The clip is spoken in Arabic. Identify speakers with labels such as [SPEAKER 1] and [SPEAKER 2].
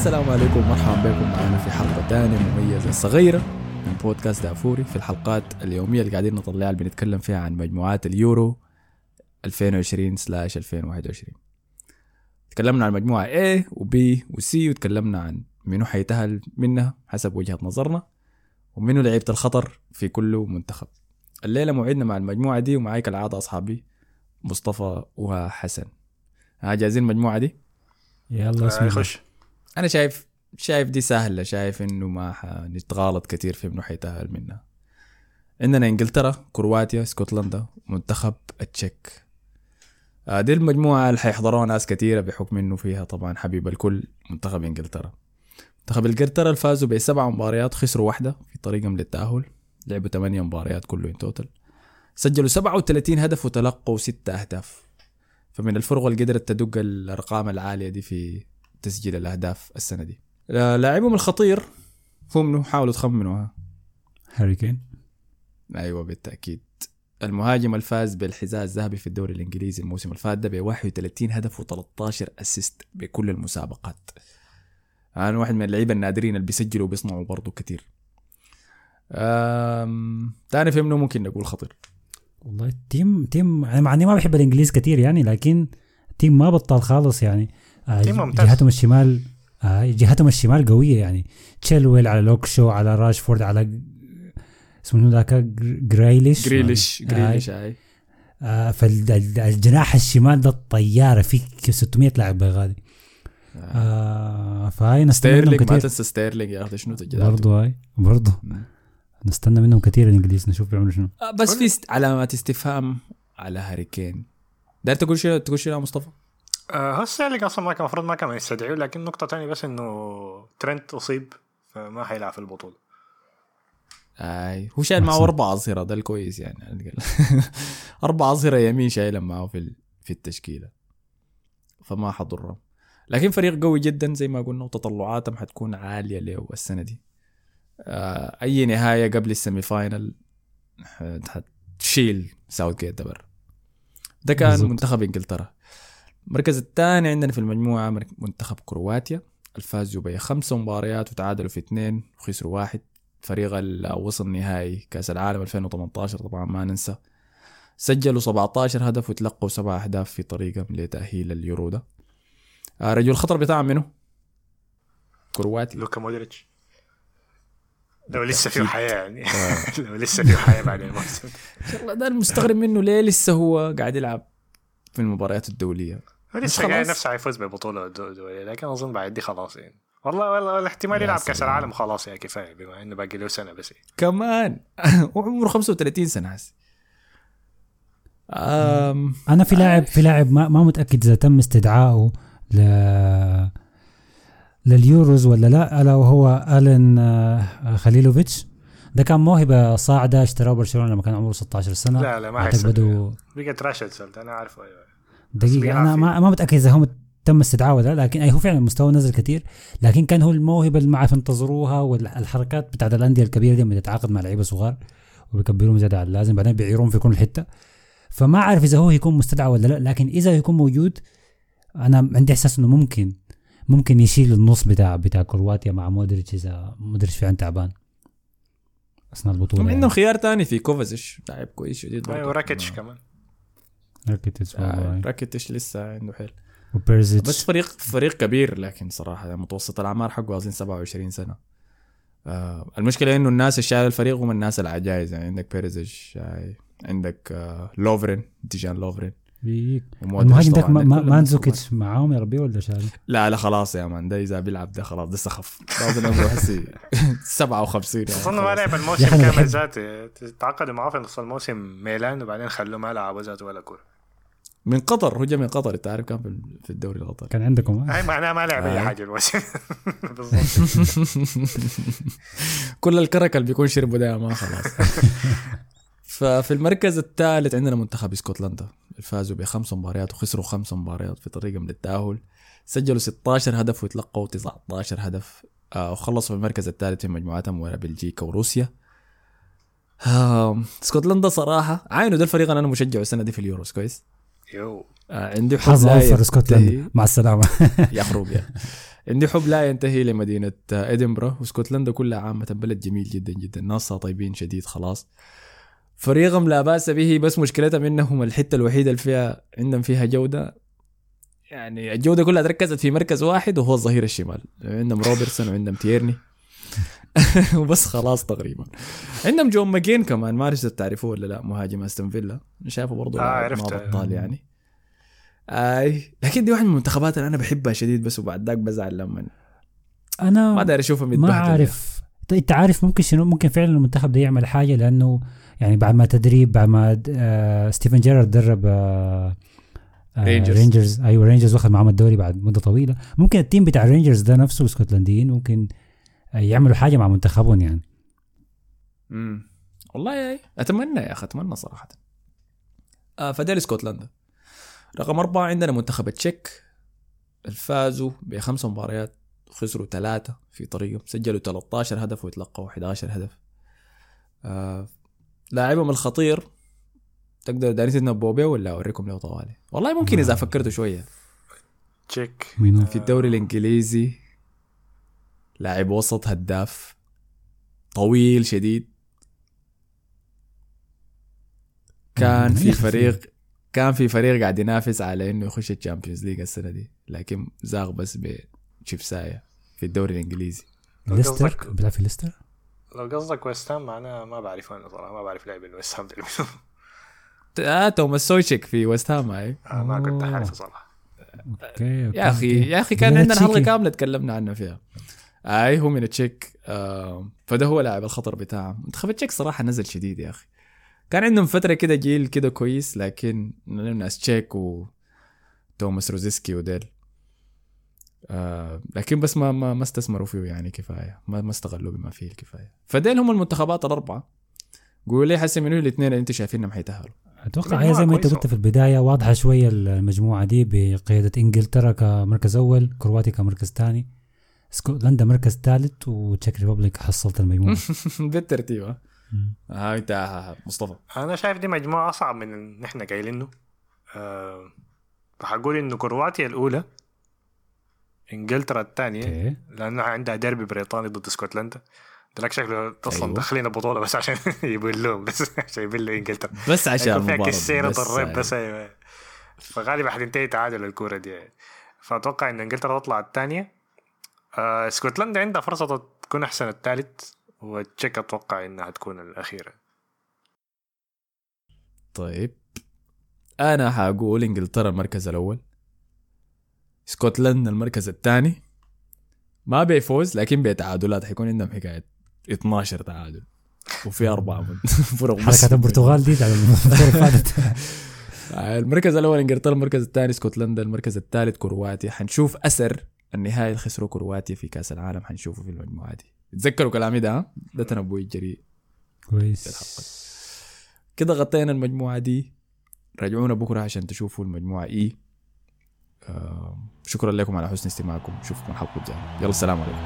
[SPEAKER 1] السلام عليكم ومرحبا بكم معنا في حلقة ثانية مميزة صغيرة من بودكاست دافوري في الحلقات اليومية اللي قاعدين نطلعها اللي بنتكلم فيها عن مجموعات اليورو 2020 سلاش 2021 تكلمنا عن مجموعة A و B و C وتكلمنا عن منو حيتأهل منها حسب وجهة نظرنا ومنو لعيبة الخطر في كل منتخب. الليلة موعدنا مع المجموعة دي ومعاي كالعادة أصحابي مصطفى وحسن. ها جاهزين المجموعة دي؟
[SPEAKER 2] يلا بسم الله
[SPEAKER 3] خش
[SPEAKER 1] أنا شايف شايف دي سهلة. شايف إنه ما حنتغالط كثير في إنه حيتأهل منها عندنا إنجلترا كرواتيا اسكتلندا منتخب التشيك. آه، دي المجموعة اللي حيحضروها ناس كثيرة بحكم إنه فيها طبعا حبيب الكل منتخب إنجلترا. منتخب إنجلترا اللي فازوا بسبع مباريات خسروا واحدة في طريقهم للتأهل. لعبوا ثمانية مباريات كله in total سجلوا 37 هدف وتلقوا ستة أهداف. فمن الفرق اللي قدرت تدق الأرقام العالية دي في تسجيل الأهداف السنة دي. لاعبهم الخطير هم منو حاولوا تخمنوا ها
[SPEAKER 2] هاري كين.
[SPEAKER 1] أيوه بالتأكيد. المهاجم الفاز بالحذاء الذهبي في الدوري الإنجليزي الموسم اللي فات ده ب 31 هدف و13 assist بكل المسابقات. آه واحد من اللعيبة النادرين اللي بيسجلوا وبيصنعوا برضه كتير. أم... تاني في منه ممكن نقول خطير.
[SPEAKER 2] والله تيم تيم أنا مع إني ما بحب الإنجليز كتير يعني لكن تيم ما بطل خالص يعني.
[SPEAKER 3] ممتاز.
[SPEAKER 2] جهتهم الشمال آه جهتهم الشمال قوية يعني. تشيلويل على لوكشو على راشفورد على اسمه ذاك؟ جريليش.
[SPEAKER 1] جريليش
[SPEAKER 2] آه،
[SPEAKER 1] جريليش أي.
[SPEAKER 2] آه فالجناح الشمال ده الطيارة فيه 600 لاعب بغادي آه فهاي نستنى منهم
[SPEAKER 1] ستيرلينج ما تنسى ستيرلينج يا أخي شنو تجديداته
[SPEAKER 2] برضه هاي برضه. نستنى منهم كتير الإنجليز نشوف بيعملوا شنو.
[SPEAKER 1] آه، بس في. علامات استفهام على هاري كين. داير تقول شنو تقول شنو يا مصطفى؟
[SPEAKER 3] آه هو ستيرلينج أصلا ما كان المفروض ما كان يستدعيه لكن نقطة تانية بس إنه ترنت أصيب فما حيلعب في البطولة
[SPEAKER 1] أي هو شايل معه. أربع أظهرة ده الكويس يعني على. أربع أظهرة يمين شايلهم معه في ال- في التشكيلة فما حضرهم لكن فريق قوي جدا زي ما قلنا وتطلعاتهم حتكون عالية له السنة دي آه، أي نهاية قبل ال semi-final حت- حتشيل ساوث جيت ده برا ده كان. منتخب إنجلترا المركز الثاني عندنا في المجموعة مرك- منتخب كرواتيا. الفازوا بخمس مباريات وتعادلوا في اثنين وخسروا واحد. فريق وصل نهائي كأس العالم 2018 طبعا ما ننسى. سجلوا 17 هدف وتلقوا سبع أهداف في طريقهم لتأهيل اليورو ده. آه، رجل الخطر بتاعهم منو؟ كرواتي.
[SPEAKER 3] لوكا مودريتش. لو لسه فيه
[SPEAKER 1] بالتأكيد.
[SPEAKER 3] حياة يعني.
[SPEAKER 1] آه.
[SPEAKER 3] لو لسه فيه حياة بعد الموسم.
[SPEAKER 1] والله ده المستغرب منه ليه لسه هو قاعد يلعب في المباريات الدولية.
[SPEAKER 3] لسه
[SPEAKER 1] خلاص؟
[SPEAKER 3] نفسه حيفوز ببطولة دو- دولية لكن أظن بعد دي خلاص يعني. والله والله الاحتمال يلعب
[SPEAKER 1] كأس.
[SPEAKER 3] العالم خلاص يا كفاية بما إنه باقي له سنة بس
[SPEAKER 1] كمان. وعمره 35 سنة هسه أم...
[SPEAKER 2] أنا في لاعب في لاعب ما, ما متأكد إذا تم استدعائه ل لليوروز ولا لا ألا وهو ألين آه، خليلوفيتش. ده كان موهبة صاعدة اشتراه برشلونة لما كان عمره 16 سنة.
[SPEAKER 3] لا لا ما حيصير
[SPEAKER 2] بدو
[SPEAKER 3] بقت راشد أنا عارفه أيوه.
[SPEAKER 2] دقيقة
[SPEAKER 3] أنا.
[SPEAKER 2] ما, ما متأكد إذا هو تم استدعائه ولا لا لكن أي هو فعلا مستواه نزل كثير لكن كان هو الموهبة اللي ما عارف ينتظروها والحركات بتاعت الأندية الكبيرة دي لما تتعاقد مع لعيبة صغار وبيكبروهم زيادة عن اللازم بعدين بيعيرون في كل حتة فما عارف إذا هو يكون مستدعى ولا لا لكن إذا يكون موجود أنا عندي إحساس إنه ممكن ممكن يشيل النص بتاع بتاع كرواتيا مع مودريتش إذا مودريتش فعلا تعبان أثناء البطولة
[SPEAKER 1] هم
[SPEAKER 2] يعني.
[SPEAKER 1] عندهم خيار تاني في كوفازيش لاعب كويس شديد برضه.
[SPEAKER 3] أيوه راكيتش
[SPEAKER 1] آه.
[SPEAKER 3] كمان
[SPEAKER 2] راكيتيتش
[SPEAKER 1] آه،. راكيتيتش لسه عنده حيل. بس
[SPEAKER 2] وبيريزيتش
[SPEAKER 1] فريق فريق كبير لكن صراحة متوسط الأعمار حقه اظن 27 سنة. آه المشكلة إنه الناس اللي شايل الفريق هم الناس العجائز يعني عندك بيريزيتش آه عندك آه لوفرين ديجان لوفرين.
[SPEAKER 2] بيك. المهاجم ذاك. ما- ماندزوكيتش معاهم يا ربي ولا شال
[SPEAKER 1] لا لا خلاص يا man ده إذا بيلعب ده خلاص ده سخف عمره هسي 57 يعني
[SPEAKER 3] أظن ما. لعب الموسم كامل ذاته تعاقدوا معاه في نص الموسم ميلان وبعدين خلوه ما لعب ذاته ولا كورة
[SPEAKER 1] من قطر هو جاي من قطر أنت عارف كان في- في الدوري القطري
[SPEAKER 2] كان عندكم ها؟
[SPEAKER 3] هاي معناها ما لعب أي
[SPEAKER 1] آه.
[SPEAKER 3] حاجة الموسم بالضبط
[SPEAKER 1] كل الكرك اللي بيكون شربه ده ما خلاص ففي المركز الثالث عندنا منتخب اسكتلندا فازوا بخمس مباريات وخسروا خمس مباريات في طريقهم للتأهل سجلوا 16 هدف وتلقوا 19 هدف. آه وخلصوا في المركز الثالث في مجموعتهم ورا بلجيكا وروسيا. آه اسكتلندا صراحة عاينوا ده الفريق اللي أنا مشجعه السنة دي في اليوروس كويس
[SPEAKER 3] يو.
[SPEAKER 1] آه عندي
[SPEAKER 2] حظ
[SPEAKER 1] لا
[SPEAKER 2] أوفر
[SPEAKER 1] ينتهي-
[SPEAKER 2] اسكتلندا مع السلامة.
[SPEAKER 1] يخرب يا. عندي حب لا ينتهي لمدينة ادنبرا واسكتلندا كلها عامة بلد جميل جدا جدا. ناسها طيبين شديد خلاص. فريقهم لا بأس به بس مشكلتهم انهم الحتة الوحيدة اللي فيها عندهم فيها جودة. يعني الجودة كلها تركزت في مركز واحد وهو الظهير الشمال. عندهم روبرتسون وعندهم تيرني. وبس خلاص تقريبا. عندهم جون ماكجين كمان ما اعرف تعرفوه ولا لا مهاجم أستون فيلا. شايفه برضه
[SPEAKER 3] آه،.
[SPEAKER 1] ما بطال يعني. آي لكن دي واحد من المنتخبات اللي أنا بحبها شديد بس وبعد ذاك بزعل لما
[SPEAKER 2] أنا
[SPEAKER 1] ما داير اشوفها
[SPEAKER 2] ما عارف انت عارف ممكن شنو ممكن فعلا المنتخب ده يعمل حاجة لأنه يعني بعد ما تدريب بعد ما آه ستيفن جيرارد درب آه آه
[SPEAKER 1] رينجرز.
[SPEAKER 2] رينجرز أيوه رينجرز واخذ معاهم الدوري بعد مدة طويلة. ممكن ال team بتاع رينجرز ده نفسه الإسكتلنديين ممكن آه، يعملوا حاجة مع منتخبهم يعني.
[SPEAKER 1] امم والله يا أتمنى يا أخي أتمنى صراحة. آه فديل إسكتلندا. رقم أربعة عندنا منتخب التشيك. فازوا بخمس مباريات خسروا ثلاثة في طريقهم سجلوا 13 هدف ويتلقوا 11 هدف. آه لاعبهم الخطير. تقدر دارين تنبؤوا به ولا أوريكم له طوالي؟ والله ممكن إذا فكرتوا شوية.
[SPEAKER 3] تشيك
[SPEAKER 1] في الدوري الإنجليزي لاعب وسط هداف طويل شديد. كان في فريق كان في فريق قاعد ينافس على إنه يخش ال Champions League السنة دي لكن زاغ بس بشفسايه في الدوري الإنجليزي.
[SPEAKER 2] ليستر؟ بيلعب في ليستر؟
[SPEAKER 3] لو قصدك ويست هام أنا ما بعرف أنا صراحة ما بعرف لاعب ويست هام.
[SPEAKER 1] آه توماس سوتشيك في ويست هام هاي
[SPEAKER 3] آه، ما كنت. عارفه
[SPEAKER 2] صراحة
[SPEAKER 1] يا
[SPEAKER 2] أخي.
[SPEAKER 1] يا أخي كان عندنا
[SPEAKER 2] حلقة.
[SPEAKER 1] كاملة تكلمنا عنه فيها أي هو من التشيك آه فده هو لاعب الخطر بتاعهم منتخب التشيك صراحة نزل شديد يا أخي كان عندهم فترة كده جيل كده كويس لكن ناس تشيك و توماس روزيسكي وديل آه لكن بس ما ما ما استثمروا فيه يعني كفاية. ما ما استغلوا بما فيه الكفاية. فديل هم المنتخبات الأربعة. قولوا لي حسن منو الاثنين اللي أنتم شايفينهم
[SPEAKER 2] حيتأهلوا.
[SPEAKER 3] أتوقع
[SPEAKER 2] هي زي ما
[SPEAKER 3] أنت.
[SPEAKER 2] قلت في البداية واضحة شوية المجموعة دي بقيادة إنجلترا كمركز أول كرواتيا كمركز ثاني إسكتلندا مركز ثالث وتشيك ريبابليك حصلت المجموعة.
[SPEAKER 1] بالترتيب ها. آه أنت مصطفى.
[SPEAKER 3] أنا شايف دي مجموعة أصعب من اللي إحنا قايلينه. أه فحقول إنه كرواتيا الأولى إنجلترا
[SPEAKER 2] الثانية
[SPEAKER 3] لأنه عندها ديربي بريطاني ضد إسكتلندا. دلك شكله أصلا
[SPEAKER 1] أيوة.
[SPEAKER 3] داخلين البطوله بس عشان يبلوهم بس عشان يبلوا إنجلترا.
[SPEAKER 1] بس عشان
[SPEAKER 3] يكون فيها
[SPEAKER 1] بس
[SPEAKER 3] الرب
[SPEAKER 1] يعني.
[SPEAKER 3] بس أيوة. فغالبا حتنتهي تعادل الكورة دي. فأتوقع إن إنجلترا تطلع الثانية آه إسكتلندا عندها فرصة تكون أحسن الثالث والتشيك أتوقع إنها تكون الأخيرة.
[SPEAKER 1] طيب. أنا حأقول إنجلترا المركز الأول. اسكتلندا المركز الثاني. ما بيفوز لكن بتعادلات حيكون عندهم حكاية 12 تعادل. وفي أربعة فرق.
[SPEAKER 2] حركات البرتغال دي فاتت.
[SPEAKER 1] المركز الأول إنجلترا المركز الثاني اسكتلندا المركز الثالث كرواتيا. حنشوف اثر النهائي اللي خسروا كرواتيا في كأس العالم. حنشوفه في المجموعة دي. تذكروا كلامي ده؟ ده تنبؤي الجريء
[SPEAKER 2] كويس.
[SPEAKER 1] كده غطينا المجموعة دي. راجعونا بكرة عشان تشوفوا المجموعة إي آه شكرا لكم على حسن استماعكم. نشوفكم الحلقة الجاية. يلا السلام عليكم.